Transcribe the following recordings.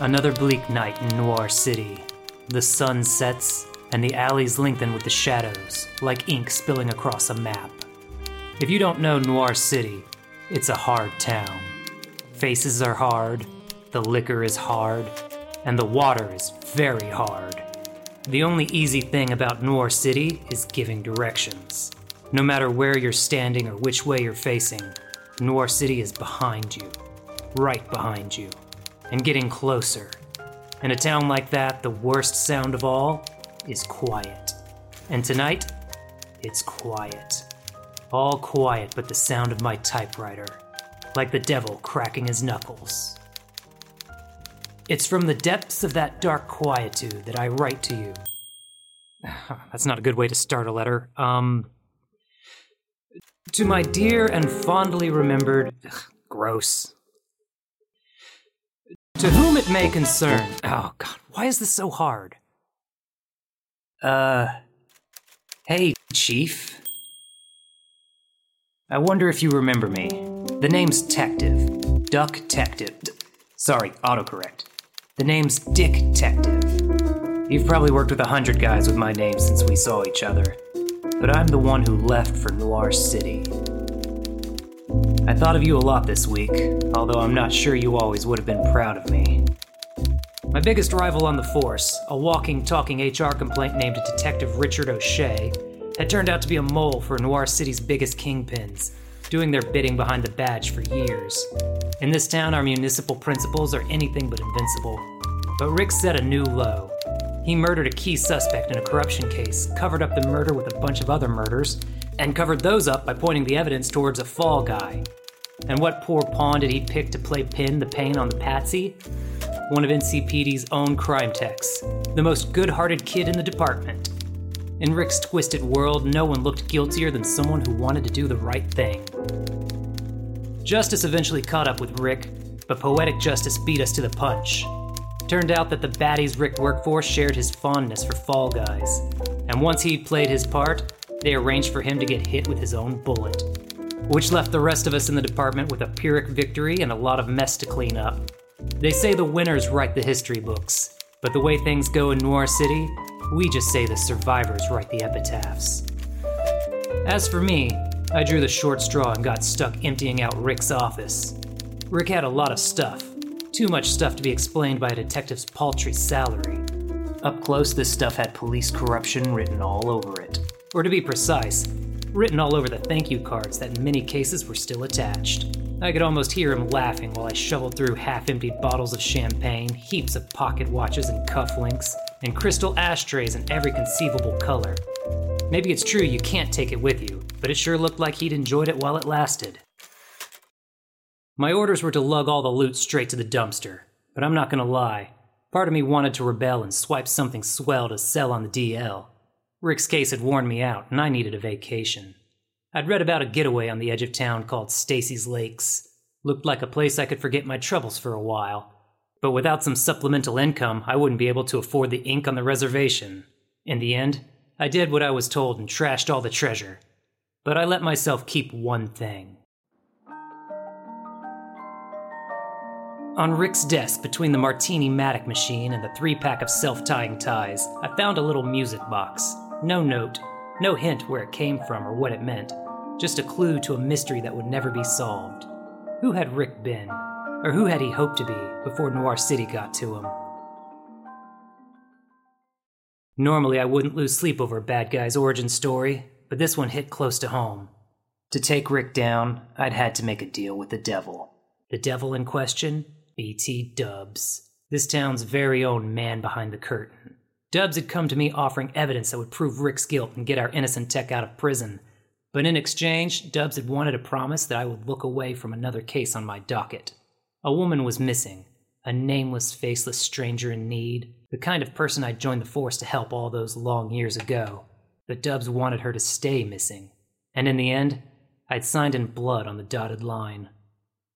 Another bleak night in Noir City. The sun sets, and the alleys lengthen with the shadows, like ink spilling across a map. If you don't know Noir City, it's a hard town. Faces are hard, the liquor is hard, and the water is very hard. The only easy thing about Noir City is giving directions. No matter where you're standing or which way you're facing, Noir City is behind you, right behind you, and getting closer. In a town like that, the worst sound of all is quiet. And tonight, it's quiet. All quiet but the sound of my typewriter, like the devil cracking his knuckles. It's from the depths of that dark quietude that I write to you. That's not a good way to start a letter. Um. To my dear and fondly remembered. ugh, gross. To whom it may concern. Oh, God, why is this so hard? Uh. Hey, Chief. I wonder if you remember me. The name's Tective. Duck Tective. D- sorry, autocorrect. The name's Dick Tective. You've probably worked with a hundred guys with my name since we saw each other, but I'm the one who left for Noir City. I thought of you a lot this week, although I'm not sure you always would have been proud of me. My biggest rival on the force, a walking, talking HR complaint named Detective Richard O'Shea, had turned out to be a mole for Noir City's biggest kingpins, doing their bidding behind the badge for years. In this town, our municipal principles are anything but invincible. But Rick set a new low. He murdered a key suspect in a corruption case, covered up the murder with a bunch of other murders, and covered those up by pointing the evidence towards a fall guy. And what poor pawn did he pick to play pin the pain on the patsy? One of NCPD's own crime techs, the most good hearted kid in the department. In Rick's twisted world, no one looked guiltier than someone who wanted to do the right thing. Justice eventually caught up with Rick, but poetic justice beat us to the punch. Turned out that the baddies Rick worked for shared his fondness for Fall Guys, and once he'd played his part, they arranged for him to get hit with his own bullet, which left the rest of us in the department with a Pyrrhic victory and a lot of mess to clean up. They say the winners write the history books, but the way things go in Noir City, we just say the survivors write the epitaphs. As for me, I drew the short straw and got stuck emptying out Rick's office. Rick had a lot of stuff, too much stuff to be explained by a detective's paltry salary. Up close, this stuff had police corruption written all over it. Or to be precise, written all over the thank you cards that in many cases were still attached. I could almost hear him laughing while I shoveled through half emptied bottles of champagne, heaps of pocket watches and cufflinks, and crystal ashtrays in every conceivable color. Maybe it's true you can't take it with you, but it sure looked like he'd enjoyed it while it lasted. My orders were to lug all the loot straight to the dumpster, but I'm not gonna lie. Part of me wanted to rebel and swipe something swell to sell on the DL. Rick's case had worn me out, and I needed a vacation. I'd read about a getaway on the edge of town called Stacy's Lakes. Looked like a place I could forget my troubles for a while. But without some supplemental income, I wouldn't be able to afford the ink on the reservation. In the end, I did what I was told and trashed all the treasure. But I let myself keep one thing. On Rick's desk, between the Martini Matic machine and the three pack of self tying ties, I found a little music box. No note, no hint where it came from or what it meant, just a clue to a mystery that would never be solved. Who had Rick been? Or who had he hoped to be before Noir City got to him? Normally, I wouldn't lose sleep over a bad guy's origin story, but this one hit close to home. To take Rick down, I'd had to make a deal with the devil. The devil in question? BT Dubs. This town's very own man behind the curtain. Dubs had come to me offering evidence that would prove Rick's guilt and get our innocent tech out of prison. But in exchange, Dubs had wanted a promise that I would look away from another case on my docket. A woman was missing, a nameless, faceless stranger in need, the kind of person I'd joined the force to help all those long years ago. But Dubs wanted her to stay missing. And in the end, I'd signed in blood on the dotted line.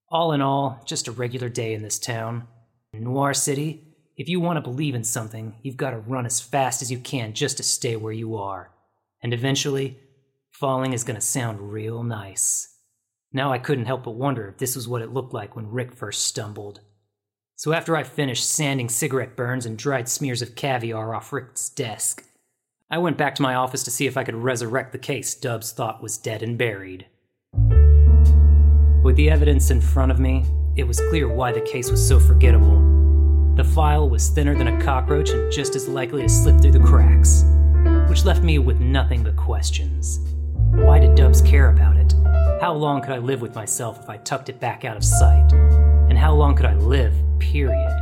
All in all, just a regular day in this town. Noir City, if you want to believe in something, you've got to run as fast as you can just to stay where you are. And eventually, falling is going to sound real nice. Now I couldn't help but wonder if this was what it looked like when Rick first stumbled. So after I finished sanding cigarette burns and dried smears of caviar off Rick's desk, I went back to my office to see if I could resurrect the case Dubs thought was dead and buried. With the evidence in front of me, it was clear why the case was so forgettable. The file was thinner than a cockroach and just as likely to slip through the cracks, which left me with nothing but questions. Why did Dubs care about it? How long could I live with myself if I tucked it back out of sight? And how long could I live, period,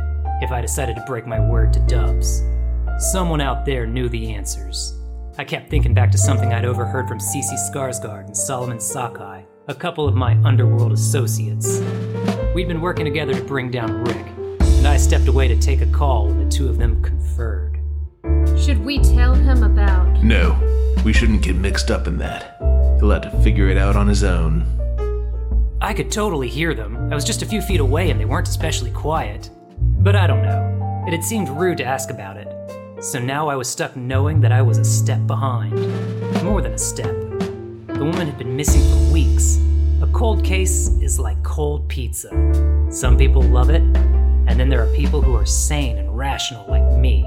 if I decided to break my word to Dubs? Someone out there knew the answers. I kept thinking back to something I'd overheard from Cece Skarsgård and Solomon Sockeye, a couple of my underworld associates. We'd been working together to bring down Rick, and I stepped away to take a call when the two of them conferred. Should we tell him about. No, we shouldn't get mixed up in that. He'll have to figure it out on his own. I could totally hear them. I was just a few feet away and they weren't especially quiet. But I don't know. It had seemed rude to ask about it. So now I was stuck knowing that I was a step behind. More than a step. The woman had been missing for weeks. A cold case is like cold pizza. Some people love it, and then there are people who are sane and rational like me.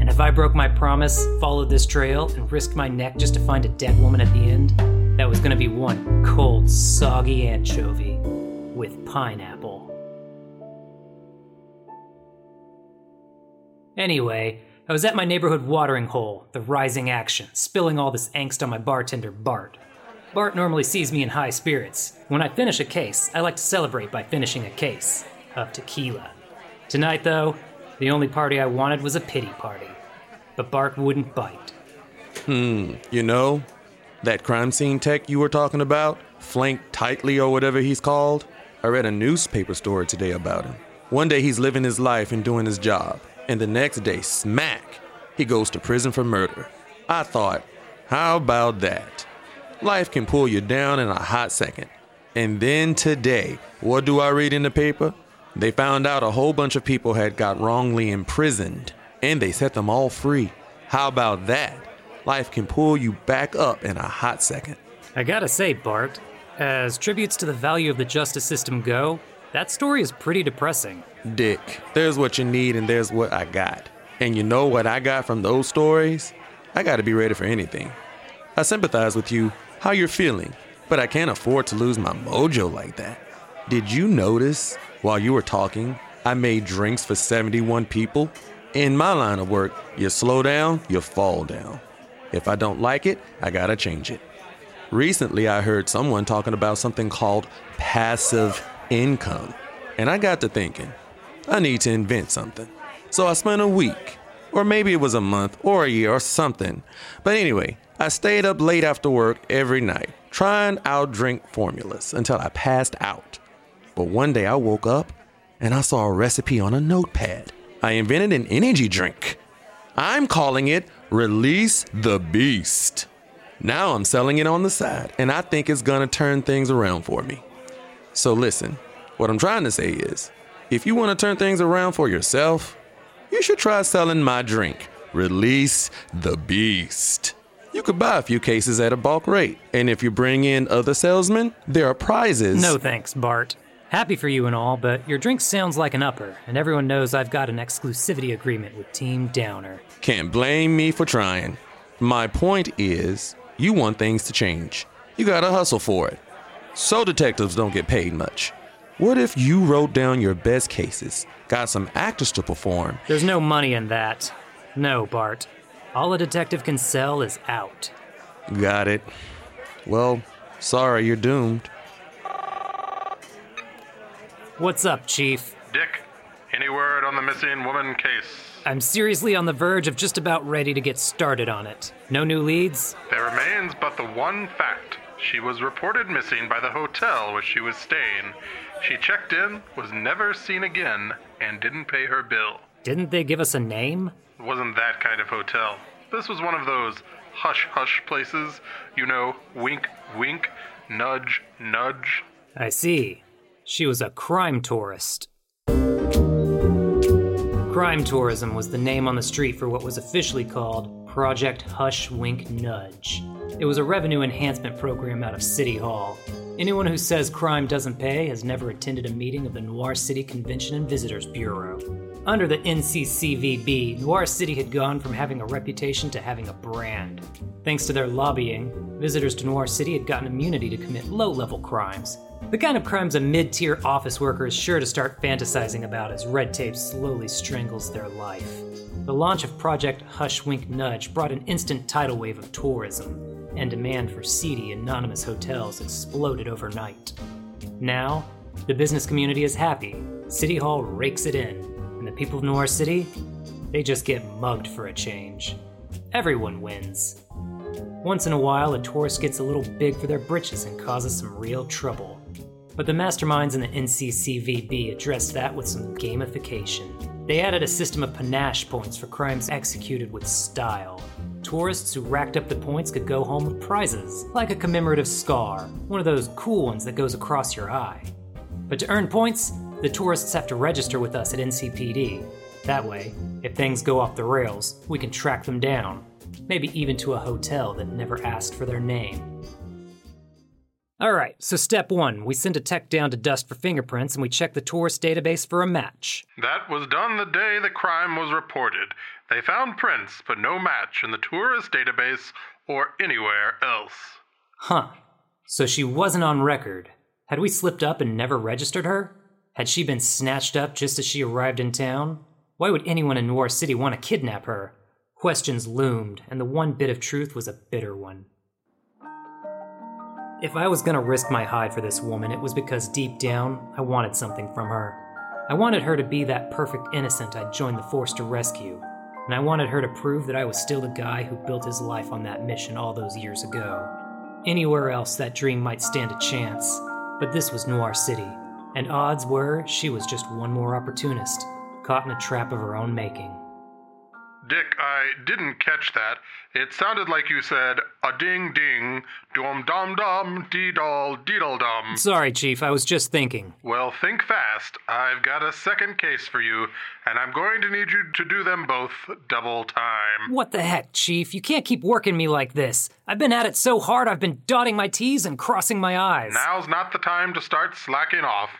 And if I broke my promise, followed this trail, and risked my neck just to find a dead woman at the end, that was gonna be one cold, soggy anchovy with pineapple. Anyway, I was at my neighborhood watering hole, the rising action, spilling all this angst on my bartender, Bart. Bart normally sees me in high spirits. When I finish a case, I like to celebrate by finishing a case of tequila. Tonight, though, the only party I wanted was a pity party. But Bark wouldn't bite. Hmm, you know, that crime scene tech you were talking about, Flank Tightly or whatever he's called? I read a newspaper story today about him. One day he's living his life and doing his job, and the next day, smack, he goes to prison for murder. I thought, how about that? Life can pull you down in a hot second. And then today, what do I read in the paper? They found out a whole bunch of people had got wrongly imprisoned, and they set them all free. How about that? Life can pull you back up in a hot second. I gotta say, Bart, as tributes to the value of the justice system go, that story is pretty depressing. Dick, there's what you need and there's what I got. And you know what I got from those stories? I gotta be ready for anything. I sympathize with you, how you're feeling, but I can't afford to lose my mojo like that. Did you notice while you were talking, I made drinks for 71 people? In my line of work, you slow down, you fall down. If I don't like it, I gotta change it. Recently, I heard someone talking about something called passive income, and I got to thinking, I need to invent something. So I spent a week, or maybe it was a month, or a year, or something. But anyway, I stayed up late after work every night, trying out drink formulas until I passed out. But one day I woke up and I saw a recipe on a notepad. I invented an energy drink. I'm calling it Release the Beast. Now I'm selling it on the side, and I think it's gonna turn things around for me. So listen, what I'm trying to say is if you wanna turn things around for yourself, you should try selling my drink, Release the Beast. You could buy a few cases at a bulk rate, and if you bring in other salesmen, there are prizes. No thanks, Bart. Happy for you and all, but your drink sounds like an upper, and everyone knows I've got an exclusivity agreement with Team Downer. Can't blame me for trying. My point is, you want things to change. You gotta hustle for it. So detectives don't get paid much. What if you wrote down your best cases, got some actors to perform? There's no money in that. No, Bart. All a detective can sell is out. Got it. Well, sorry, you're doomed. What's up, Chief? Dick, any word on the missing woman case? I'm seriously on the verge of just about ready to get started on it. No new leads? There remains but the one fact. She was reported missing by the hotel where she was staying. She checked in, was never seen again, and didn't pay her bill. Didn't they give us a name? It wasn't that kind of hotel. This was one of those hush hush places. You know, wink, wink, nudge, nudge. I see. She was a crime tourist. Crime tourism was the name on the street for what was officially called Project Hush Wink Nudge. It was a revenue enhancement program out of City Hall. Anyone who says crime doesn't pay has never attended a meeting of the Noir City Convention and Visitors Bureau. Under the NCCVB, Noir City had gone from having a reputation to having a brand. Thanks to their lobbying, visitors to Noir City had gotten immunity to commit low level crimes. The kind of crimes a mid tier office worker is sure to start fantasizing about as red tape slowly strangles their life. The launch of Project Hush Wink Nudge brought an instant tidal wave of tourism, and demand for seedy, anonymous hotels exploded overnight. Now, the business community is happy, City Hall rakes it in, and the people of Noir City, they just get mugged for a change. Everyone wins. Once in a while, a tourist gets a little big for their britches and causes some real trouble. But the masterminds in the NCCVB addressed that with some gamification. They added a system of panache points for crimes executed with style. Tourists who racked up the points could go home with prizes, like a commemorative scar, one of those cool ones that goes across your eye. But to earn points, the tourists have to register with us at NCPD. That way, if things go off the rails, we can track them down, maybe even to a hotel that never asked for their name. Alright, so step one we send a tech down to Dust for fingerprints and we check the tourist database for a match. That was done the day the crime was reported. They found prints, but no match in the tourist database or anywhere else. Huh. So she wasn't on record. Had we slipped up and never registered her? Had she been snatched up just as she arrived in town? Why would anyone in Noir City want to kidnap her? Questions loomed, and the one bit of truth was a bitter one. If I was gonna risk my hide for this woman, it was because deep down, I wanted something from her. I wanted her to be that perfect innocent I'd joined the force to rescue, and I wanted her to prove that I was still the guy who built his life on that mission all those years ago. Anywhere else, that dream might stand a chance, but this was Noir City, and odds were she was just one more opportunist, caught in a trap of her own making. Dick, I didn't catch that. It sounded like you said a ding ding, dum dum dum, dee dal, deedle dum. Sorry, Chief, I was just thinking. Well, think fast. I've got a second case for you, and I'm going to need you to do them both double time. What the heck, Chief? You can't keep working me like this. I've been at it so hard I've been dotting my T's and crossing my I's. Now's not the time to start slacking off.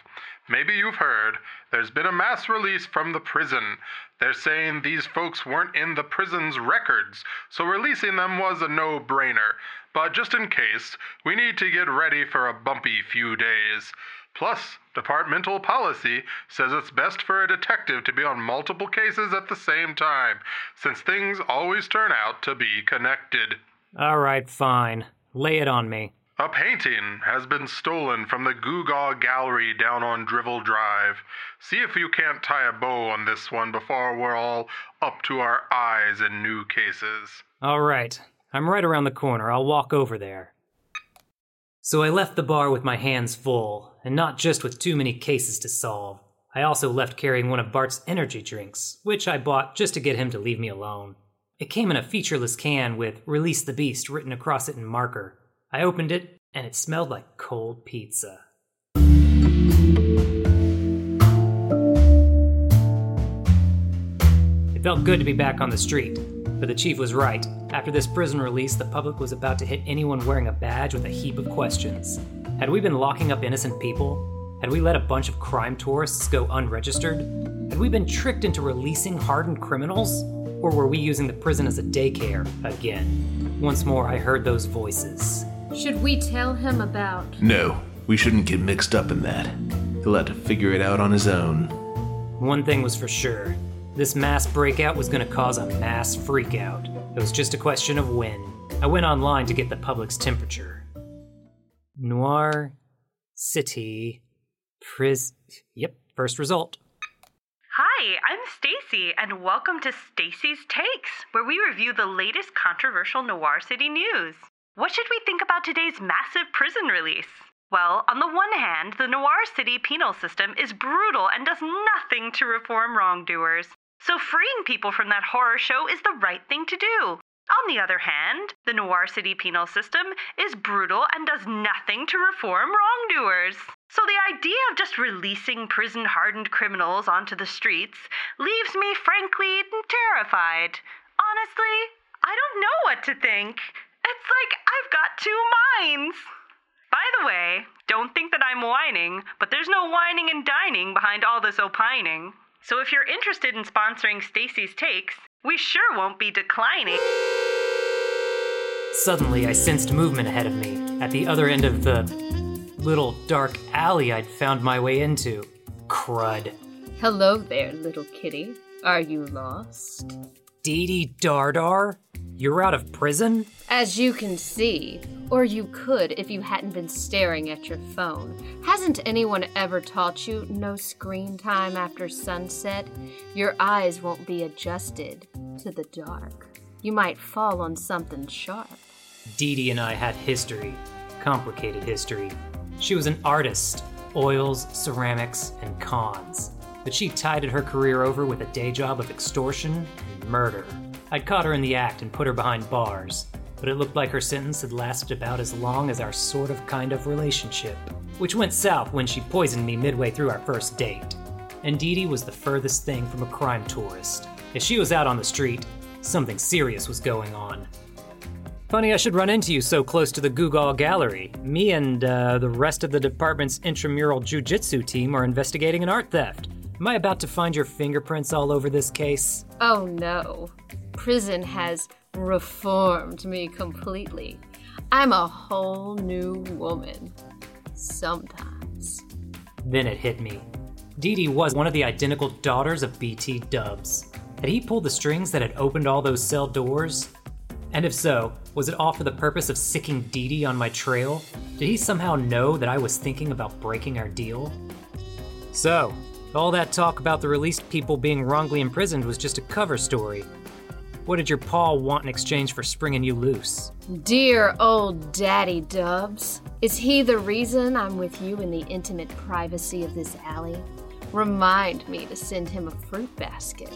Maybe you've heard there's been a mass release from the prison. They're saying these folks weren't in the prison's records, so releasing them was a no brainer. But just in case, we need to get ready for a bumpy few days. Plus, departmental policy says it's best for a detective to be on multiple cases at the same time, since things always turn out to be connected. All right, fine. Lay it on me. A painting has been stolen from the Goo Gallery down on Drivel Drive. See if you can't tie a bow on this one before we're all up to our eyes in new cases. All right. I'm right around the corner. I'll walk over there. So I left the bar with my hands full, and not just with too many cases to solve. I also left carrying one of Bart's energy drinks, which I bought just to get him to leave me alone. It came in a featureless can with Release the Beast written across it in marker. I opened it, and it smelled like cold pizza. It felt good to be back on the street, but the chief was right. After this prison release, the public was about to hit anyone wearing a badge with a heap of questions. Had we been locking up innocent people? Had we let a bunch of crime tourists go unregistered? Had we been tricked into releasing hardened criminals? Or were we using the prison as a daycare again? Once more, I heard those voices. Should we tell him about. No, we shouldn't get mixed up in that. He'll have to figure it out on his own. One thing was for sure this mass breakout was going to cause a mass freakout. It was just a question of when. I went online to get the public's temperature. Noir City Pris. Yep, first result. Hi, I'm Stacy, and welcome to Stacy's Takes, where we review the latest controversial Noir City news. What should we think about today's massive prison release? Well, on the one hand, the Noir City penal system is brutal and does nothing to reform wrongdoers. So freeing people from that horror show is the right thing to do. On the other hand, the Noir City penal system is brutal and does nothing to reform wrongdoers. So the idea of just releasing prison hardened criminals onto the streets leaves me frankly terrified. Honestly, I don't know what to think. It's like I've got two minds. By the the way, don't think that I'm whining, but there's no whining and dining behind all this opining. So if you're interested in sponsoring Stacy's Takes, we sure won't be declining. Suddenly, I sensed movement ahead of me, at the other end of the little dark alley I'd found my way into. Crud. Hello there, little kitty. Are you lost? Dee Dee Dardar? You're out of prison? As you can see, or you could if you hadn't been staring at your phone. Hasn't anyone ever taught you no screen time after sunset? Your eyes won't be adjusted to the dark. You might fall on something sharp. Dee Dee and I had history. Complicated history. She was an artist oils, ceramics, and cons. But she tided her career over with a day job of extortion and murder. I'd caught her in the act and put her behind bars, but it looked like her sentence had lasted about as long as our sort of kind of relationship, which went south when she poisoned me midway through our first date. And Dee Dee was the furthest thing from a crime tourist. If she was out on the street, something serious was going on. Funny I should run into you so close to the Google Gallery. Me and uh, the rest of the department's intramural jujitsu team are investigating an art theft. Am I about to find your fingerprints all over this case? Oh no. Prison has reformed me completely. I'm a whole new woman. Sometimes. Then it hit me. Dee Dee was one of the identical daughters of BT Dubs. Had he pulled the strings that had opened all those cell doors? And if so, was it all for the purpose of sicking Dee Dee on my trail? Did he somehow know that I was thinking about breaking our deal? So, all that talk about the released people being wrongly imprisoned was just a cover story. What did your paw want in exchange for springing you loose? Dear old Daddy Dubs, is he the reason I'm with you in the intimate privacy of this alley? Remind me to send him a fruit basket.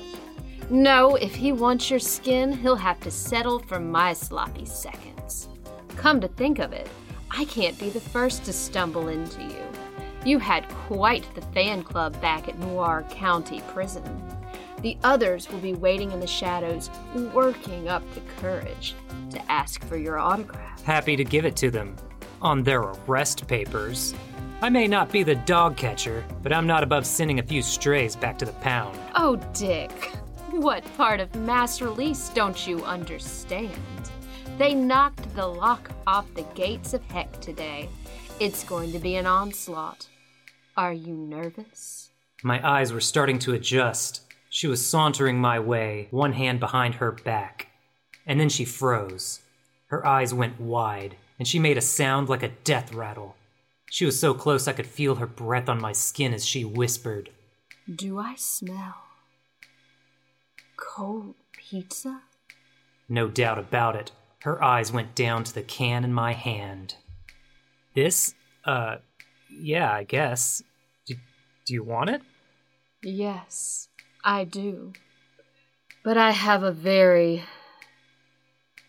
No, if he wants your skin, he'll have to settle for my sloppy seconds. Come to think of it, I can't be the first to stumble into you. You had quite the fan club back at Noir County Prison. The others will be waiting in the shadows, working up the courage to ask for your autograph. Happy to give it to them. On their arrest papers. I may not be the dog catcher, but I'm not above sending a few strays back to the pound. Oh, Dick. What part of mass release don't you understand? They knocked the lock off the gates of heck today. It's going to be an onslaught. Are you nervous? My eyes were starting to adjust. She was sauntering my way, one hand behind her back. And then she froze. Her eyes went wide, and she made a sound like a death rattle. She was so close I could feel her breath on my skin as she whispered, Do I smell cold pizza? No doubt about it. Her eyes went down to the can in my hand. This? Uh, yeah, I guess. Do, do you want it? Yes, I do. But I have a very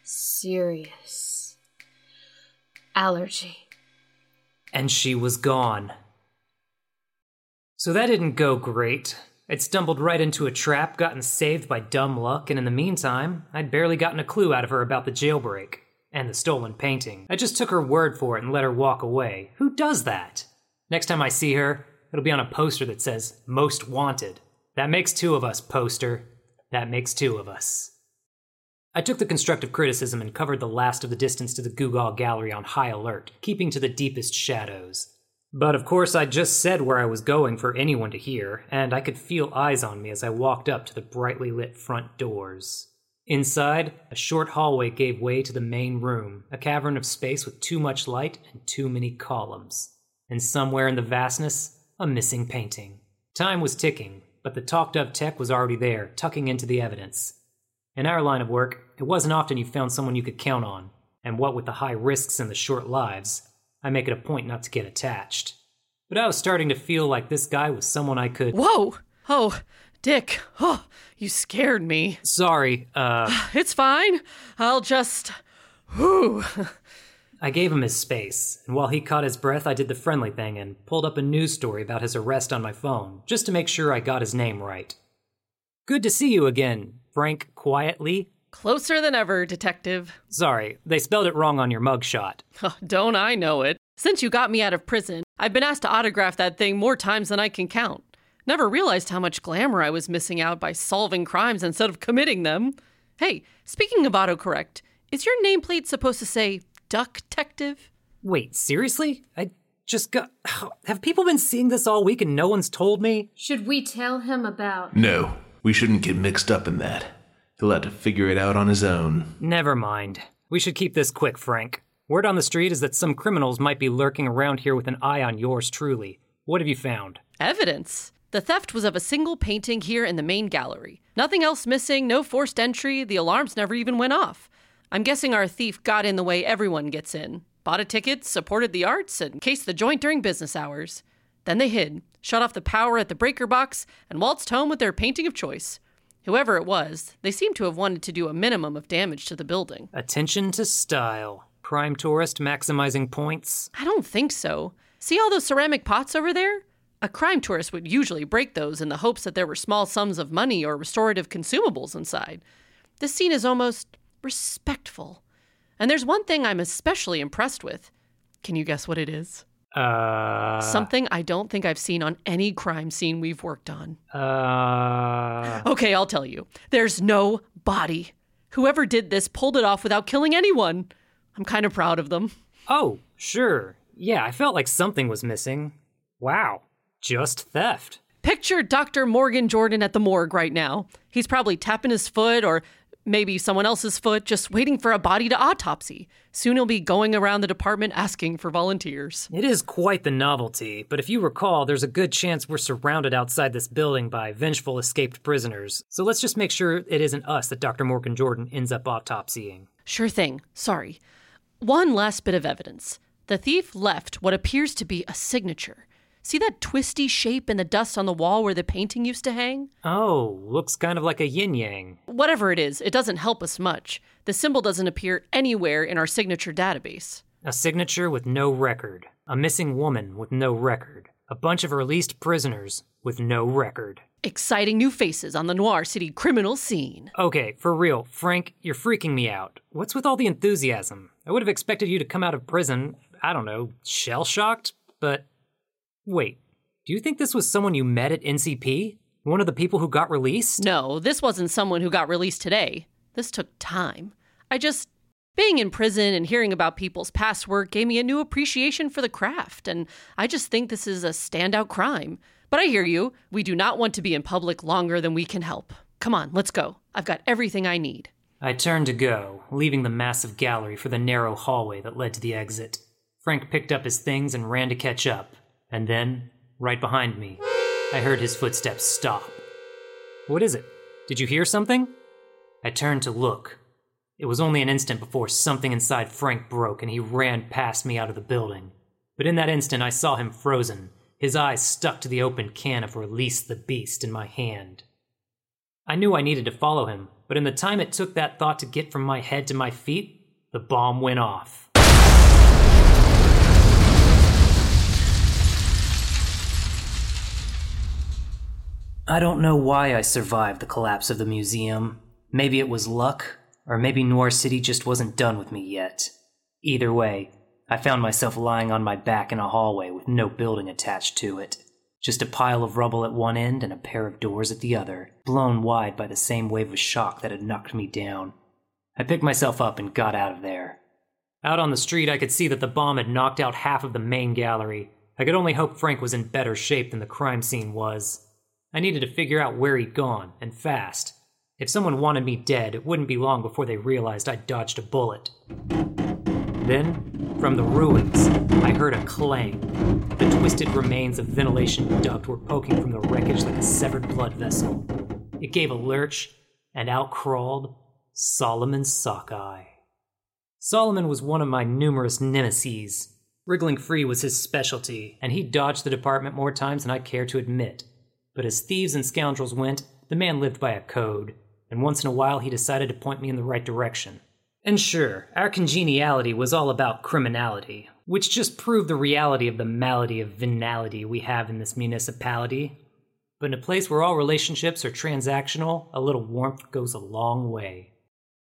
serious allergy. And she was gone. So that didn't go great. I'd stumbled right into a trap, gotten saved by dumb luck, and in the meantime, I'd barely gotten a clue out of her about the jailbreak and the stolen painting. I just took her word for it and let her walk away. Who does that? Next time I see her, it'll be on a poster that says, Most Wanted. That makes two of us, poster. That makes two of us. I took the constructive criticism and covered the last of the distance to the Google Gallery on high alert, keeping to the deepest shadows. But of course, I just said where I was going for anyone to hear, and I could feel eyes on me as I walked up to the brightly lit front doors. Inside, a short hallway gave way to the main room, a cavern of space with too much light and too many columns. And somewhere in the vastness, a missing painting. Time was ticking, but the talked of tech was already there, tucking into the evidence. In our line of work, it wasn't often you found someone you could count on, and what with the high risks and the short lives, I make it a point not to get attached. But I was starting to feel like this guy was someone I could. Whoa! Oh, Dick. Oh, you scared me. Sorry, uh. It's fine. I'll just. Whew. I gave him his space, and while he caught his breath, I did the friendly thing and pulled up a news story about his arrest on my phone, just to make sure I got his name right. Good to see you again, Frank Quietly. Closer than ever, Detective. Sorry, they spelled it wrong on your mugshot. Don't I know it? Since you got me out of prison, I've been asked to autograph that thing more times than I can count. Never realized how much glamour I was missing out by solving crimes instead of committing them. Hey, speaking of autocorrect, is your nameplate supposed to say Duck Detective? Wait, seriously? I just got. Have people been seeing this all week and no one's told me? Should we tell him about. No, we shouldn't get mixed up in that. He'll have to figure it out on his own. Never mind. We should keep this quick, Frank. Word on the street is that some criminals might be lurking around here with an eye on yours truly. What have you found? Evidence. The theft was of a single painting here in the main gallery. Nothing else missing, no forced entry, the alarms never even went off. I'm guessing our thief got in the way everyone gets in. Bought a ticket, supported the arts, and cased the joint during business hours. Then they hid, shut off the power at the breaker box, and waltzed home with their painting of choice. Whoever it was, they seem to have wanted to do a minimum of damage to the building. Attention to style. Prime tourist maximizing points. I don't think so. See all those ceramic pots over there? A crime tourist would usually break those in the hopes that there were small sums of money or restorative consumables inside. This scene is almost respectful. And there's one thing I'm especially impressed with. Can you guess what it is? Uh. Something I don't think I've seen on any crime scene we've worked on. Uh. Okay, I'll tell you. There's no body. Whoever did this pulled it off without killing anyone. I'm kind of proud of them. Oh, sure. Yeah, I felt like something was missing. Wow. Just theft. Picture Dr. Morgan Jordan at the morgue right now. He's probably tapping his foot or maybe someone else's foot, just waiting for a body to autopsy. Soon he'll be going around the department asking for volunteers. It is quite the novelty, but if you recall, there's a good chance we're surrounded outside this building by vengeful escaped prisoners. So let's just make sure it isn't us that Dr. Morgan Jordan ends up autopsying. Sure thing. Sorry. One last bit of evidence. The thief left what appears to be a signature. See that twisty shape in the dust on the wall where the painting used to hang? Oh, looks kind of like a yin yang. Whatever it is, it doesn't help us much. The symbol doesn't appear anywhere in our signature database. A signature with no record. A missing woman with no record. A bunch of released prisoners with no record. Exciting new faces on the Noir City criminal scene. Okay, for real, Frank, you're freaking me out. What's with all the enthusiasm? I would have expected you to come out of prison, I don't know, shell shocked, but Wait, do you think this was someone you met at NCP? One of the people who got released? No, this wasn't someone who got released today. This took time. I just. Being in prison and hearing about people's past work gave me a new appreciation for the craft, and I just think this is a standout crime. But I hear you. We do not want to be in public longer than we can help. Come on, let's go. I've got everything I need. I turned to go, leaving the massive gallery for the narrow hallway that led to the exit. Frank picked up his things and ran to catch up, and then, right behind me, I heard his footsteps stop. What is it? Did you hear something? I turned to look. It was only an instant before something inside Frank broke and he ran past me out of the building. But in that instant, I saw him frozen, his eyes stuck to the open can of Release the Beast in my hand. I knew I needed to follow him, but in the time it took that thought to get from my head to my feet, the bomb went off. I don't know why I survived the collapse of the museum. Maybe it was luck, or maybe Noir City just wasn't done with me yet. Either way, I found myself lying on my back in a hallway with no building attached to it. Just a pile of rubble at one end and a pair of doors at the other, blown wide by the same wave of shock that had knocked me down. I picked myself up and got out of there. Out on the street, I could see that the bomb had knocked out half of the main gallery. I could only hope Frank was in better shape than the crime scene was. I needed to figure out where he'd gone, and fast. If someone wanted me dead, it wouldn't be long before they realized I'd dodged a bullet. Then, from the ruins, I heard a clang. The twisted remains of ventilation duct were poking from the wreckage like a severed blood vessel. It gave a lurch, and out crawled Solomon Sockeye. Solomon was one of my numerous nemesis. Wriggling free was his specialty, and he dodged the department more times than I care to admit. But as thieves and scoundrels went, the man lived by a code, and once in a while he decided to point me in the right direction. And sure, our congeniality was all about criminality, which just proved the reality of the malady of venality we have in this municipality. But in a place where all relationships are transactional, a little warmth goes a long way.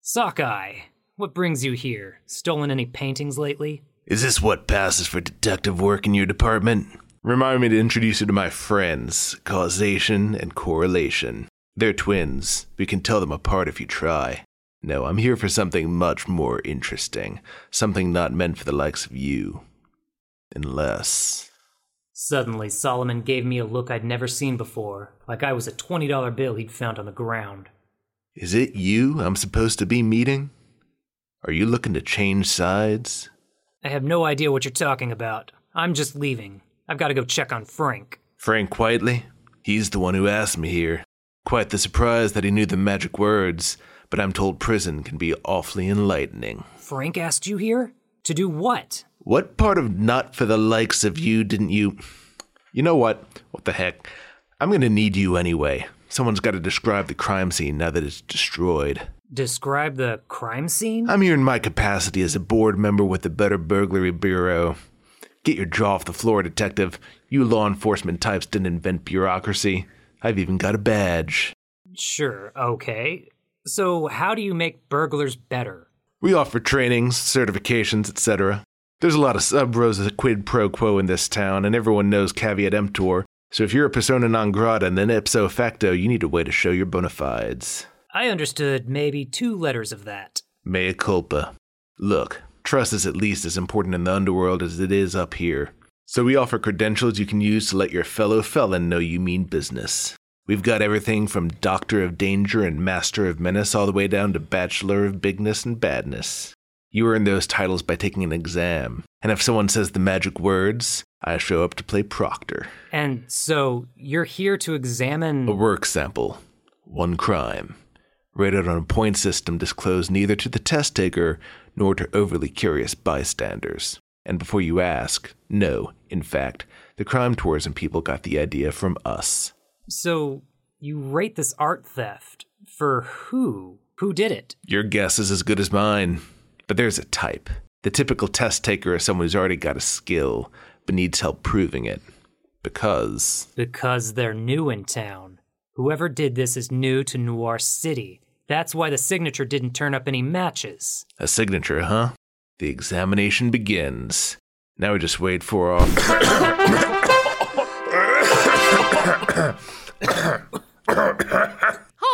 Sockeye, what brings you here? Stolen any paintings lately? Is this what passes for detective work in your department? Remind me to introduce you to my friends, Causation and Correlation. They're twins. We can tell them apart if you try. No, I'm here for something much more interesting. Something not meant for the likes of you. Unless. Suddenly, Solomon gave me a look I'd never seen before, like I was a $20 bill he'd found on the ground. Is it you I'm supposed to be meeting? Are you looking to change sides? I have no idea what you're talking about. I'm just leaving. I've got to go check on Frank. Frank Whiteley? He's the one who asked me here. Quite the surprise that he knew the magic words, but I'm told prison can be awfully enlightening. Frank asked you here? To do what? What part of not for the likes of you didn't you. You know what? What the heck? I'm gonna need you anyway. Someone's gotta describe the crime scene now that it's destroyed. Describe the crime scene? I'm here in my capacity as a board member with the Better Burglary Bureau. Get your jaw off the floor, detective. You law enforcement types didn't invent bureaucracy. I've even got a badge. Sure, okay. So, how do you make burglars better? We offer trainings, certifications, etc. There's a lot of sub rosa quid pro quo in this town, and everyone knows caveat emptor. So if you're a persona non grata, and then ipso facto, you need a way to show your bona fides. I understood maybe two letters of that. Mea culpa. Look, trust is at least as important in the underworld as it is up here. So we offer credentials you can use to let your fellow felon know you mean business. We've got everything from Doctor of Danger and Master of Menace all the way down to Bachelor of Bigness and Badness. You earn those titles by taking an exam, and if someone says the magic words, I show up to play proctor. And so, you're here to examine. A work sample. One crime. Rated on a point system disclosed neither to the test taker nor to overly curious bystanders. And before you ask, no, in fact, the crime tourism people got the idea from us. So, you rate this art theft. For who? Who did it? Your guess is as good as mine. But there's a type. The typical test taker is someone who's already got a skill, but needs help proving it. Because. Because they're new in town. Whoever did this is new to Noir City. That's why the signature didn't turn up any matches. A signature, huh? The examination begins. Now we just wait for our.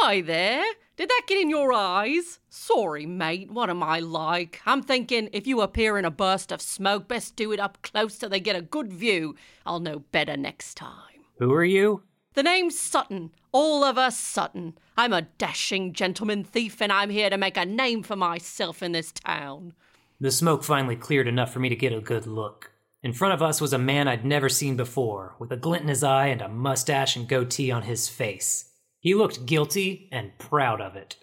Hi there. Did that get in your eyes? Sorry, mate. What am I like? I'm thinking if you appear in a burst of smoke, best do it up close so they get a good view. I'll know better next time. Who are you? The name's Sutton. All of Oliver Sutton. I'm a dashing gentleman thief, and I'm here to make a name for myself in this town. The smoke finally cleared enough for me to get a good look. In front of us was a man I'd never seen before, with a glint in his eye and a mustache and goatee on his face. He looked guilty and proud of it.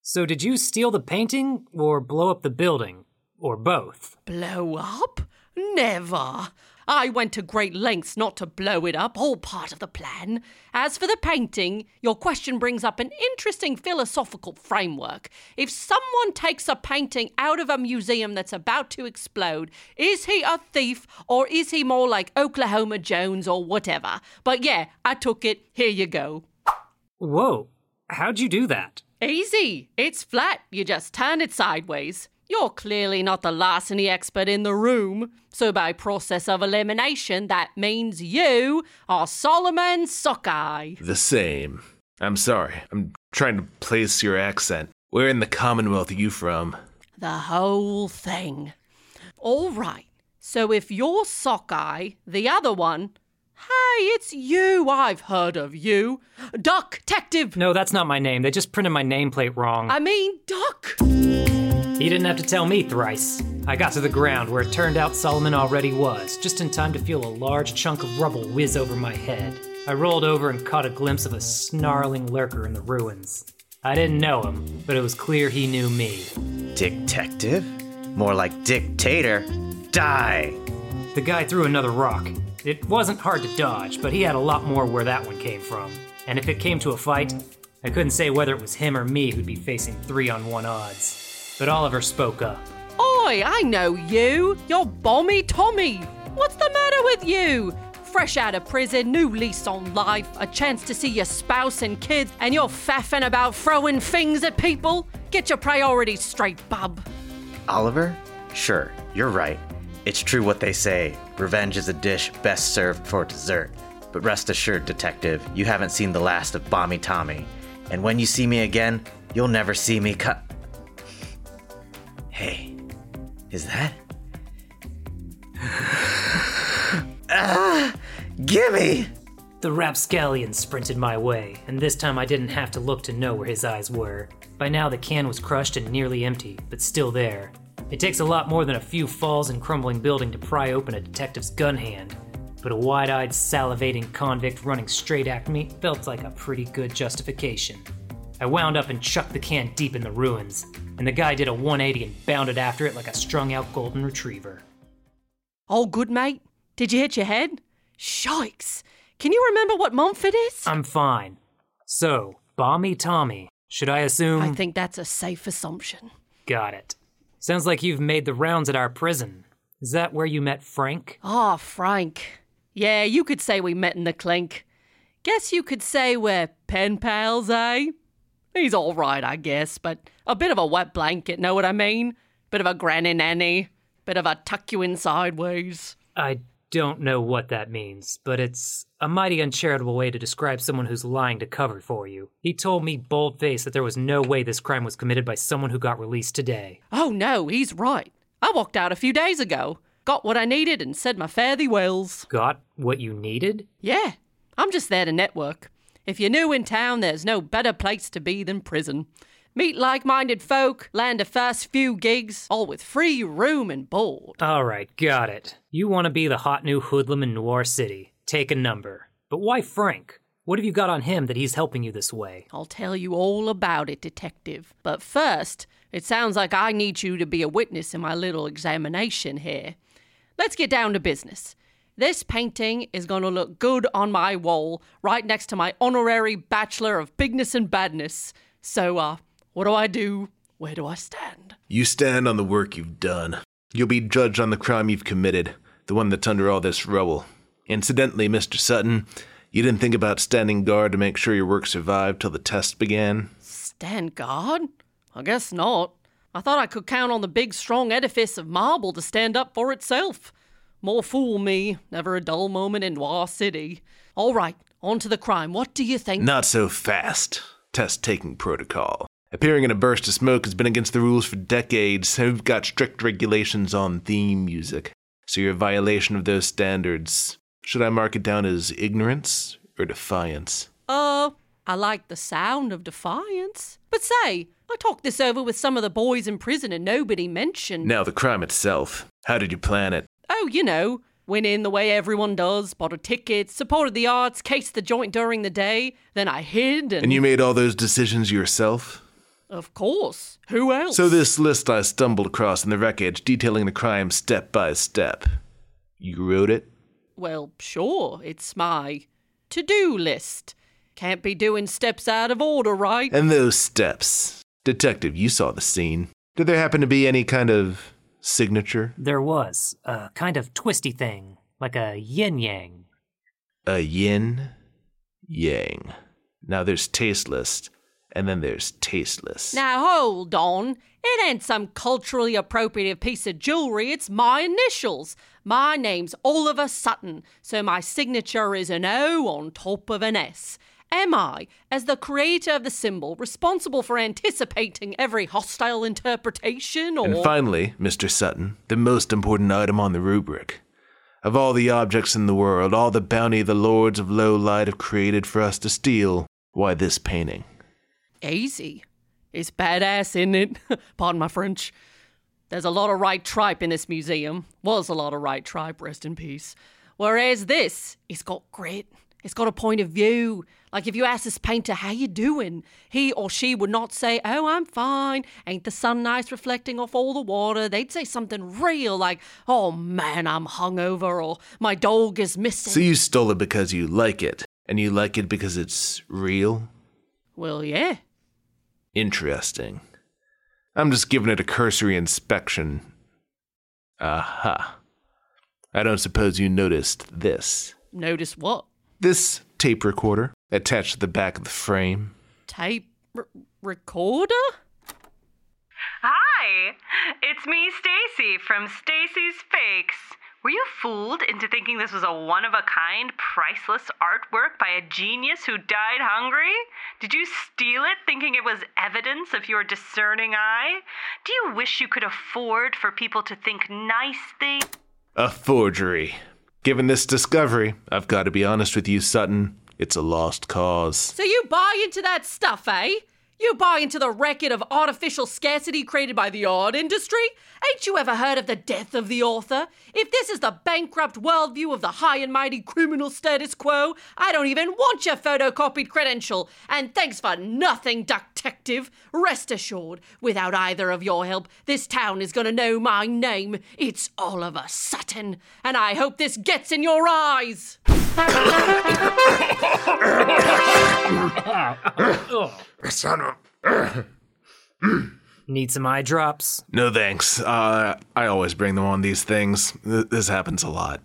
So, did you steal the painting or blow up the building? Or both? Blow up? Never. I went to great lengths not to blow it up, all part of the plan. As for the painting, your question brings up an interesting philosophical framework. If someone takes a painting out of a museum that's about to explode, is he a thief or is he more like Oklahoma Jones or whatever? But yeah, I took it. Here you go. Whoa, how'd you do that? Easy. It's flat. You just turn it sideways. You're clearly not the larceny expert in the room, so by process of elimination, that means you are Solomon Sockeye. The same. I'm sorry. I'm trying to place your accent. Where in the Commonwealth are you from? The whole thing. All right. So if you're Sockeye, the other one. Hey, it's you. I've heard of you. Duck Detective. No, that's not my name. They just printed my nameplate wrong. I mean, Duck. He didn't have to tell me thrice. I got to the ground where it turned out Solomon already was, just in time to feel a large chunk of rubble whiz over my head. I rolled over and caught a glimpse of a snarling lurker in the ruins. I didn't know him, but it was clear he knew me. Detective? More like dictator. Die! The guy threw another rock. It wasn't hard to dodge, but he had a lot more where that one came from. And if it came to a fight, I couldn't say whether it was him or me who'd be facing three on one odds. But Oliver spoke up. Oi, I know you. You're Bommy Tommy. What's the matter with you? Fresh out of prison, new lease on life, a chance to see your spouse and kids, and you're faffing about throwing things at people? Get your priorities straight, bub. Oliver? Sure, you're right. It's true what they say revenge is a dish best served for dessert. But rest assured, Detective, you haven't seen the last of Bommy Tommy. And when you see me again, you'll never see me cut. Hey, is that? ah, gimme! The rapscallion sprinted my way, and this time I didn't have to look to know where his eyes were. By now, the can was crushed and nearly empty, but still there. It takes a lot more than a few falls and crumbling building to pry open a detective's gun hand, but a wide eyed, salivating convict running straight at me felt like a pretty good justification. I wound up and chucked the can deep in the ruins, and the guy did a 180 and bounded after it like a strung out golden retriever. All good, mate? Did you hit your head? Shikes! Can you remember what month it is? I'm fine. So, Bommy Tommy, should I assume? I think that's a safe assumption. Got it. Sounds like you've made the rounds at our prison. Is that where you met Frank? Ah, Frank. Yeah, you could say we met in the clink. Guess you could say we're pen pals, eh? He's all right, I guess, but a bit of a wet blanket, know what I mean? Bit of a granny nanny, bit of a tuck you in sideways. I don't know what that means, but it's a mighty uncharitable way to describe someone who's lying to cover for you. He told me bold faced that there was no way this crime was committed by someone who got released today. Oh no, he's right. I walked out a few days ago, got what I needed, and said my fare thee wells. Got what you needed? Yeah, I'm just there to network. If you're new in town, there's no better place to be than prison. Meet like minded folk, land a first few gigs, all with free room and board. All right, got it. You want to be the hot new hoodlum in Noir City. Take a number. But why Frank? What have you got on him that he's helping you this way? I'll tell you all about it, Detective. But first, it sounds like I need you to be a witness in my little examination here. Let's get down to business. This painting is going to look good on my wall, right next to my honorary Bachelor of Bigness and Badness. So, uh, what do I do? Where do I stand? You stand on the work you've done. You'll be judged on the crime you've committed, the one that's under all this rubble. Incidentally, Mr. Sutton, you didn't think about standing guard to make sure your work survived till the test began? Stand guard? I guess not. I thought I could count on the big, strong edifice of marble to stand up for itself. More fool me, never a dull moment in Noir City. All right, on to the crime. What do you think? Not so fast. Test taking protocol. Appearing in a burst of smoke has been against the rules for decades. We've got strict regulations on theme music. So your violation of those standards, should I mark it down as ignorance or defiance? Uh, I like the sound of defiance. But say, I talked this over with some of the boys in prison and nobody mentioned. Now, the crime itself. How did you plan it? Oh, you know, went in the way everyone does, bought a ticket, supported the arts, cased the joint during the day, then I hid and. And you made all those decisions yourself? Of course. Who else? So, this list I stumbled across in the wreckage detailing the crime step by step. You wrote it? Well, sure, it's my to do list. Can't be doing steps out of order, right? And those steps. Detective, you saw the scene. Did there happen to be any kind of signature? There was a kind of twisty thing, like a yin yang. A yin yang. Now there's tasteless, and then there's tasteless. Now hold on. It ain't some culturally appropriate piece of jewelry, it's my initials. My name's Oliver Sutton, so my signature is an O on top of an S. Am I, as the creator of the symbol, responsible for anticipating every hostile interpretation or. And finally, Mr. Sutton, the most important item on the rubric. Of all the objects in the world, all the bounty the lords of low light have created for us to steal, why this painting? Easy. It's badass, isn't it? Pardon my French. There's a lot of right tripe in this museum. Was a lot of right tripe, rest in peace. Whereas this, it's got grit. It's got a point of view. Like if you ask this painter, how you doing? He or she would not say, oh, I'm fine. Ain't the sun nice reflecting off all the water? They'd say something real like, oh man, I'm hungover or my dog is missing. So you stole it because you like it, and you like it because it's real? Well, yeah. Interesting. I'm just giving it a cursory inspection. Aha. I don't suppose you noticed this. Notice what? This tape recorder attached to the back of the frame. Tape r- recorder? Hi, Hi, it's me, Stacy from Stacy's Fakes. Were you fooled into thinking this was a one of a kind, priceless artwork by a genius who died hungry? Did you steal it thinking it was evidence of your discerning eye? Do you wish you could afford for people to think nice things? A forgery. Given this discovery, I've got to be honest with you, Sutton. It's a lost cause. So you buy into that stuff, eh? You buy into the record of artificial scarcity created by the art industry? Ain't you ever heard of the death of the author? If this is the bankrupt worldview of the high and mighty criminal status quo, I don't even want your photocopied credential. And thanks for nothing, detective. Rest assured, without either of your help, this town is gonna know my name. It's Oliver Sutton. And I hope this gets in your eyes. Son of. Need some eye drops? No thanks. Uh, I always bring them on these things. Th- this happens a lot.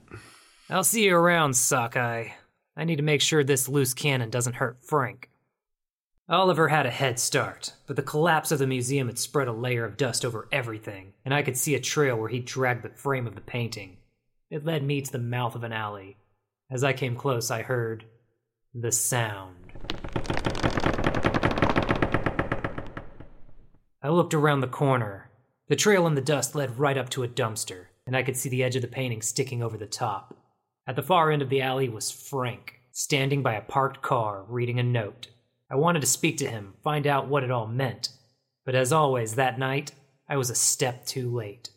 I'll see you around, sockeye. I need to make sure this loose cannon doesn't hurt Frank. Oliver had a head start, but the collapse of the museum had spread a layer of dust over everything, and I could see a trail where he dragged the frame of the painting. It led me to the mouth of an alley. As I came close, I heard the sound. I looked around the corner. The trail in the dust led right up to a dumpster, and I could see the edge of the painting sticking over the top. At the far end of the alley was Frank, standing by a parked car, reading a note. I wanted to speak to him, find out what it all meant. But as always, that night, I was a step too late.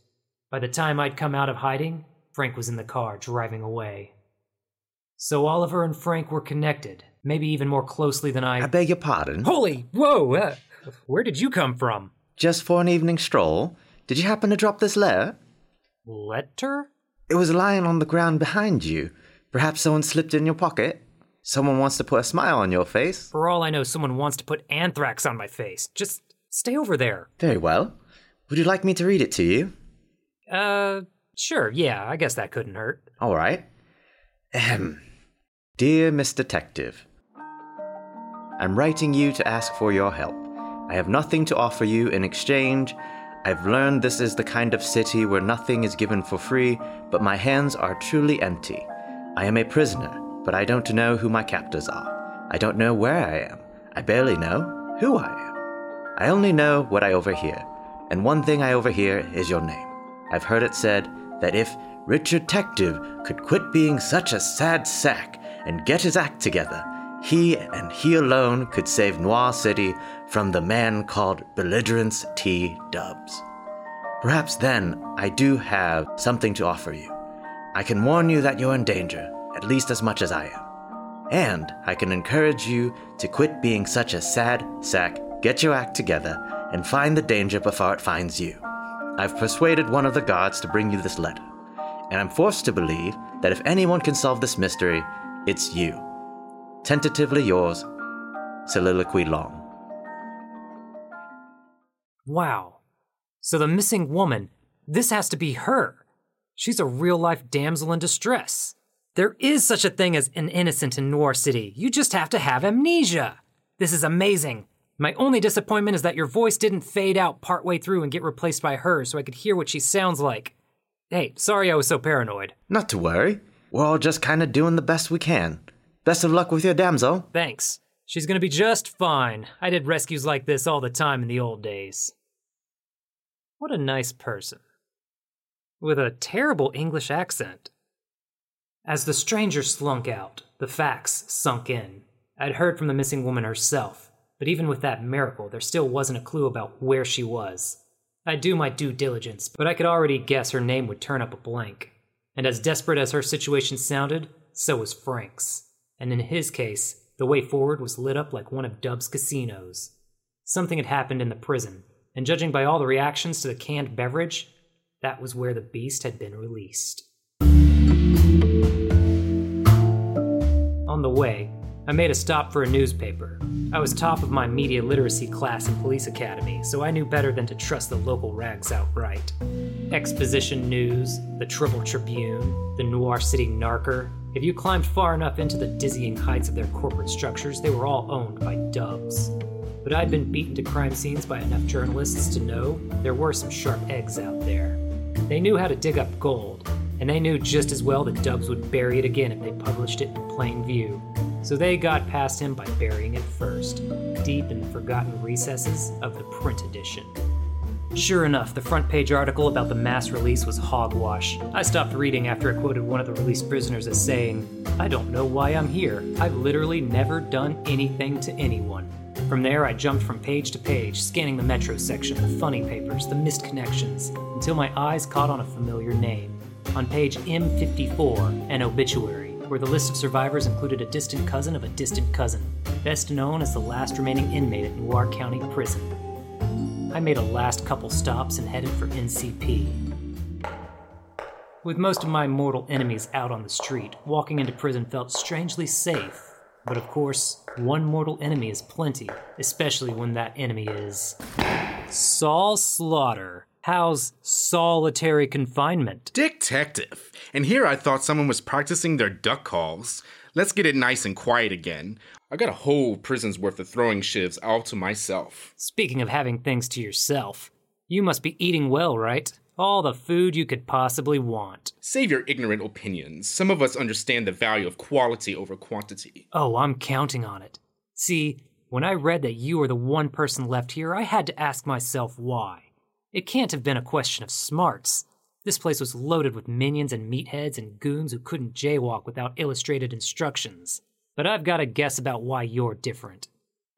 By the time I'd come out of hiding, Frank was in the car, driving away. So Oliver and Frank were connected, maybe even more closely than I. I beg your pardon. Holy, whoa! Uh, where did you come from? Just for an evening stroll? Did you happen to drop this letter? Letter? It was lying on the ground behind you. Perhaps someone slipped it in your pocket? Someone wants to put a smile on your face? For all I know, someone wants to put anthrax on my face. Just stay over there. Very well. Would you like me to read it to you? Uh, sure, yeah, I guess that couldn't hurt. All right. Ahem. Dear Miss Detective, I'm writing you to ask for your help. I have nothing to offer you in exchange. I've learned this is the kind of city where nothing is given for free, but my hands are truly empty. I am a prisoner, but I don't know who my captors are. I don't know where I am. I barely know who I am. I only know what I overhear, and one thing I overhear is your name. I've heard it said that if Richard Detective could quit being such a sad sack and get his act together, he and he alone could save Noir City from the man called Belligerence T. Dubs. Perhaps then I do have something to offer you. I can warn you that you're in danger, at least as much as I am. And I can encourage you to quit being such a sad sack, get your act together, and find the danger before it finds you. I've persuaded one of the guards to bring you this letter, and I'm forced to believe that if anyone can solve this mystery, it's you. Tentatively yours, Soliloquy Long. Wow. So the missing woman, this has to be her. She's a real life damsel in distress. There is such a thing as an innocent in Noir City. You just have to have amnesia. This is amazing. My only disappointment is that your voice didn't fade out partway through and get replaced by hers so I could hear what she sounds like. Hey, sorry I was so paranoid. Not to worry. We're all just kind of doing the best we can. Best of luck with your damsel. Thanks. She's gonna be just fine. I did rescues like this all the time in the old days. What a nice person. With a terrible English accent. As the stranger slunk out, the facts sunk in. I'd heard from the missing woman herself, but even with that miracle, there still wasn't a clue about where she was. I'd do my due diligence, but I could already guess her name would turn up a blank. And as desperate as her situation sounded, so was Frank's. And in his case, the way forward was lit up like one of Dub's casinos. Something had happened in the prison, and judging by all the reactions to the canned beverage, that was where the beast had been released. On the way, I made a stop for a newspaper. I was top of my media literacy class in police academy, so I knew better than to trust the local rags outright. Exposition News, the Tribble Tribune, the Noir City Narker. If you climbed far enough into the dizzying heights of their corporate structures, they were all owned by dubs. but I'd been beaten to crime scenes by enough journalists to know there were some sharp eggs out there. They knew how to dig up gold, and they knew just as well that Dubs would bury it again if they published it in plain view. So they got past him by burying it first, deep in the forgotten recesses of the print edition. Sure enough, the front page article about the mass release was hogwash. I stopped reading after it quoted one of the released prisoners as saying, I don't know why I'm here. I've literally never done anything to anyone. From there, I jumped from page to page, scanning the Metro section, the funny papers, the missed connections, until my eyes caught on a familiar name. On page M54, an obituary, where the list of survivors included a distant cousin of a distant cousin, best known as the last remaining inmate at Noir County Prison. I made a last couple stops and headed for NCP. With most of my mortal enemies out on the street, walking into prison felt strangely safe. But of course, one mortal enemy is plenty, especially when that enemy is. Saul Slaughter. How's solitary confinement? Detective. And here I thought someone was practicing their duck calls. Let's get it nice and quiet again. I got a whole prison's worth of throwing shivs all to myself. Speaking of having things to yourself, you must be eating well, right? All the food you could possibly want. Save your ignorant opinions. Some of us understand the value of quality over quantity. Oh, I'm counting on it. See, when I read that you were the one person left here, I had to ask myself why. It can't have been a question of smarts. This place was loaded with minions and meatheads and goons who couldn't jaywalk without illustrated instructions. But I've got a guess about why you're different.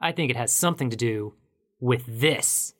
I think it has something to do with this.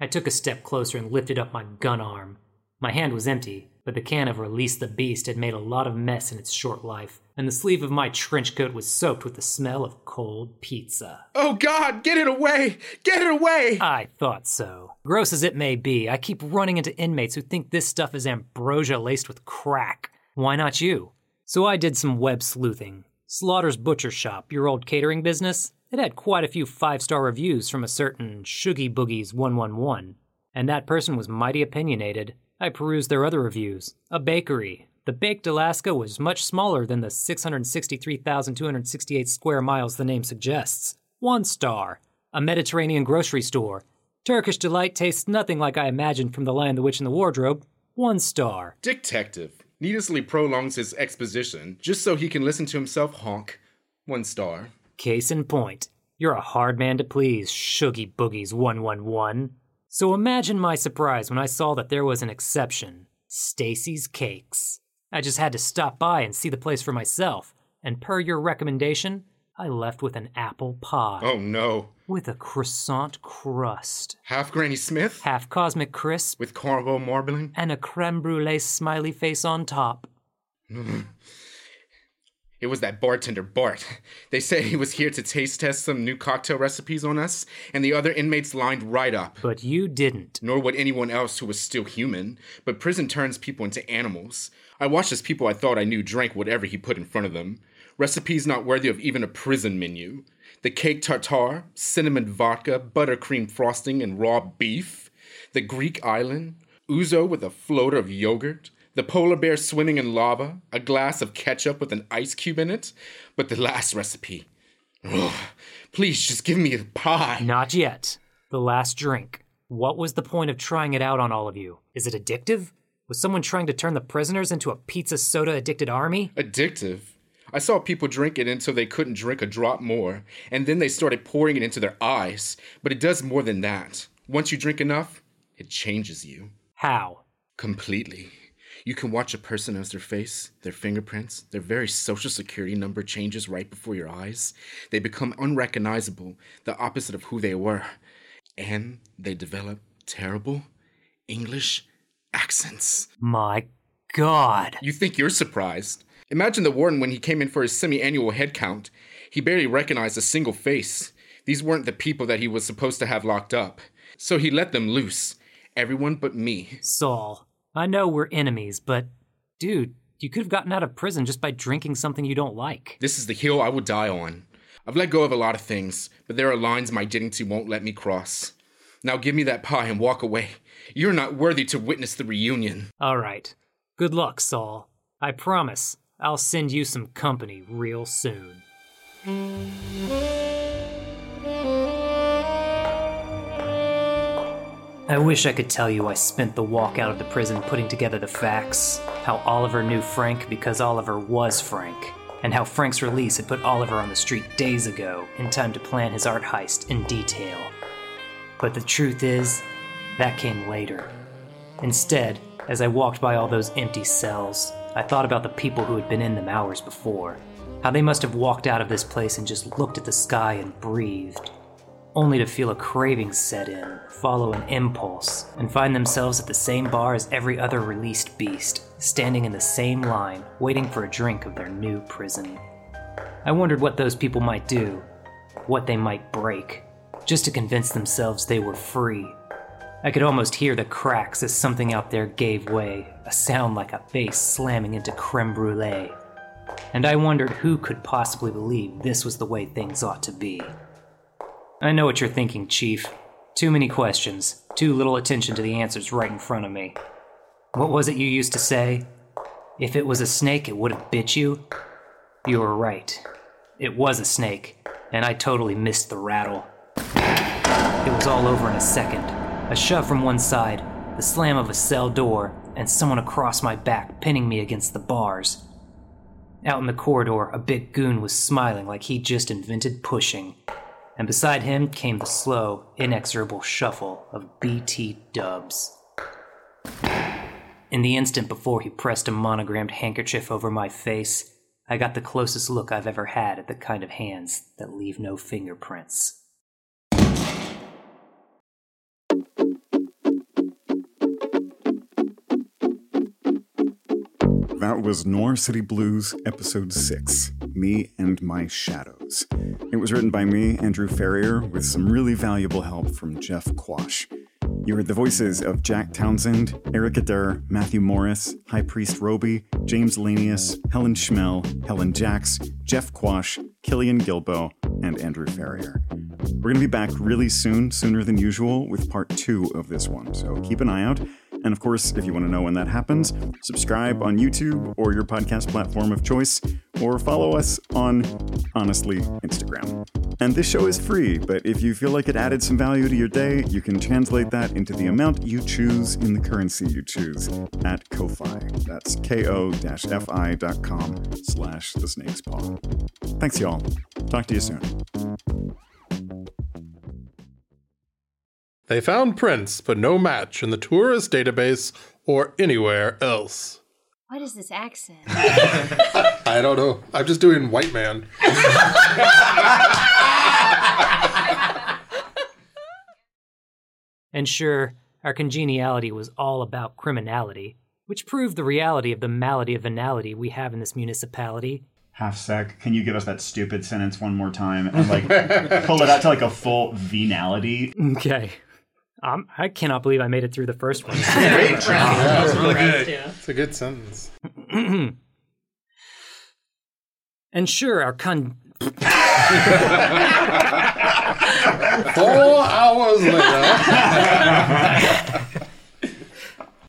I took a step closer and lifted up my gun arm. My hand was empty, but the can of Release the Beast had made a lot of mess in its short life, and the sleeve of my trench coat was soaked with the smell of cold pizza. Oh God, get it away! Get it away! I thought so. Gross as it may be, I keep running into inmates who think this stuff is ambrosia laced with crack. Why not you? So I did some web sleuthing. Slaughter's Butcher Shop, your old catering business, it had quite a few five star reviews from a certain Shoogie Boogies 111, and that person was mighty opinionated. I perused their other reviews. A bakery. The baked Alaska was much smaller than the 663,268 square miles the name suggests. One star. A Mediterranean grocery store. Turkish Delight tastes nothing like I imagined from The Lion, the Witch, and the Wardrobe. One star. Detective needlessly prolongs his exposition just so he can listen to himself honk. One star. Case in point. You're a hard man to please, Shoogie Boogies 111. So imagine my surprise when I saw that there was an exception Stacy's Cakes. I just had to stop by and see the place for myself, and per your recommendation, I left with an apple pie. Oh no. With a croissant crust. Half Granny Smith? Half Cosmic Crisp. With caramel marbling? And a creme brulee smiley face on top. Mm. It was that bartender, Bart. They said he was here to taste test some new cocktail recipes on us, and the other inmates lined right up. But you didn't. Nor would anyone else who was still human. But prison turns people into animals. I watched as people I thought I knew drank whatever he put in front of them. Recipes not worthy of even a prison menu. The cake tartare, cinnamon vodka, buttercream frosting, and raw beef. The Greek island, ouzo with a floater of yogurt the polar bear swimming in lava, a glass of ketchup with an ice cube in it. But the last recipe. Ugh, please just give me a pie. Not yet. The last drink. What was the point of trying it out on all of you? Is it addictive? Was someone trying to turn the prisoners into a pizza soda addicted army? Addictive? I saw people drink it until they couldn't drink a drop more, and then they started pouring it into their eyes. But it does more than that. Once you drink enough, it changes you. How? Completely. You can watch a person as their face, their fingerprints, their very social security number changes right before your eyes. They become unrecognizable, the opposite of who they were. And they develop terrible English accents. My God. You think you're surprised? Imagine the warden when he came in for his semi annual head count. He barely recognized a single face. These weren't the people that he was supposed to have locked up. So he let them loose. Everyone but me. Saul, I know we're enemies, but dude, you could have gotten out of prison just by drinking something you don't like. This is the hill I will die on. I've let go of a lot of things, but there are lines my dignity won't let me cross. Now give me that pie and walk away. You're not worthy to witness the reunion. All right. Good luck, Saul. I promise I'll send you some company real soon. I wish I could tell you I spent the walk out of the prison putting together the facts, how Oliver knew Frank because Oliver was Frank, and how Frank's release had put Oliver on the street days ago in time to plan his art heist in detail. But the truth is, that came later. Instead, as I walked by all those empty cells, I thought about the people who had been in them hours before. How they must have walked out of this place and just looked at the sky and breathed, only to feel a craving set in, follow an impulse, and find themselves at the same bar as every other released beast, standing in the same line, waiting for a drink of their new prison. I wondered what those people might do, what they might break, just to convince themselves they were free. I could almost hear the cracks as something out there gave way, a sound like a face slamming into creme brulee. And I wondered who could possibly believe this was the way things ought to be. I know what you're thinking, Chief. Too many questions, too little attention to the answers right in front of me. What was it you used to say? If it was a snake, it would have bit you? You were right. It was a snake, and I totally missed the rattle. It was all over in a second. A shove from one side, the slam of a cell door, and someone across my back pinning me against the bars. Out in the corridor, a big goon was smiling like he'd just invented pushing. And beside him came the slow, inexorable shuffle of BT dubs. In the instant before he pressed a monogrammed handkerchief over my face, I got the closest look I've ever had at the kind of hands that leave no fingerprints. That was Noir City Blues, Episode 6 Me and My Shadows. It was written by me, Andrew Farrier, with some really valuable help from Jeff Quach. You heard the voices of Jack Townsend, Erica Durr, Matthew Morris, High Priest Robi, James Lanius, Helene Schmehl, Helen Jaksch, Jeff Quach, Killian Guilbeaux, and Andrew Farrier. We're going to be back really soon, sooner than usual, with part two of this one, so keep an eye out. And of course, if you want to know when that happens, subscribe on YouTube or your podcast platform of choice, or follow us on, honestly, Instagram. And this show is free, but if you feel like it added some value to your day, you can translate that into the amount you choose in the currency you choose at Ko-Fi. That's ko-fi.com slash the snake's paw. Thanks, y'all. Talk to you soon. They found prints, but no match in the tourist database or anywhere else. What is this accent? I don't know. I'm just doing white man. And sure, our congeniality was all about criminality, which proved the reality of the malady of venality we have in this municipality. Half sec, can you give us that stupid sentence one more time and like pull it out to like a full venality? Okay. Um, I cannot believe I made it through the first one. Great job. That was really good. It's a good sentence. and sure, our con. Four hours later.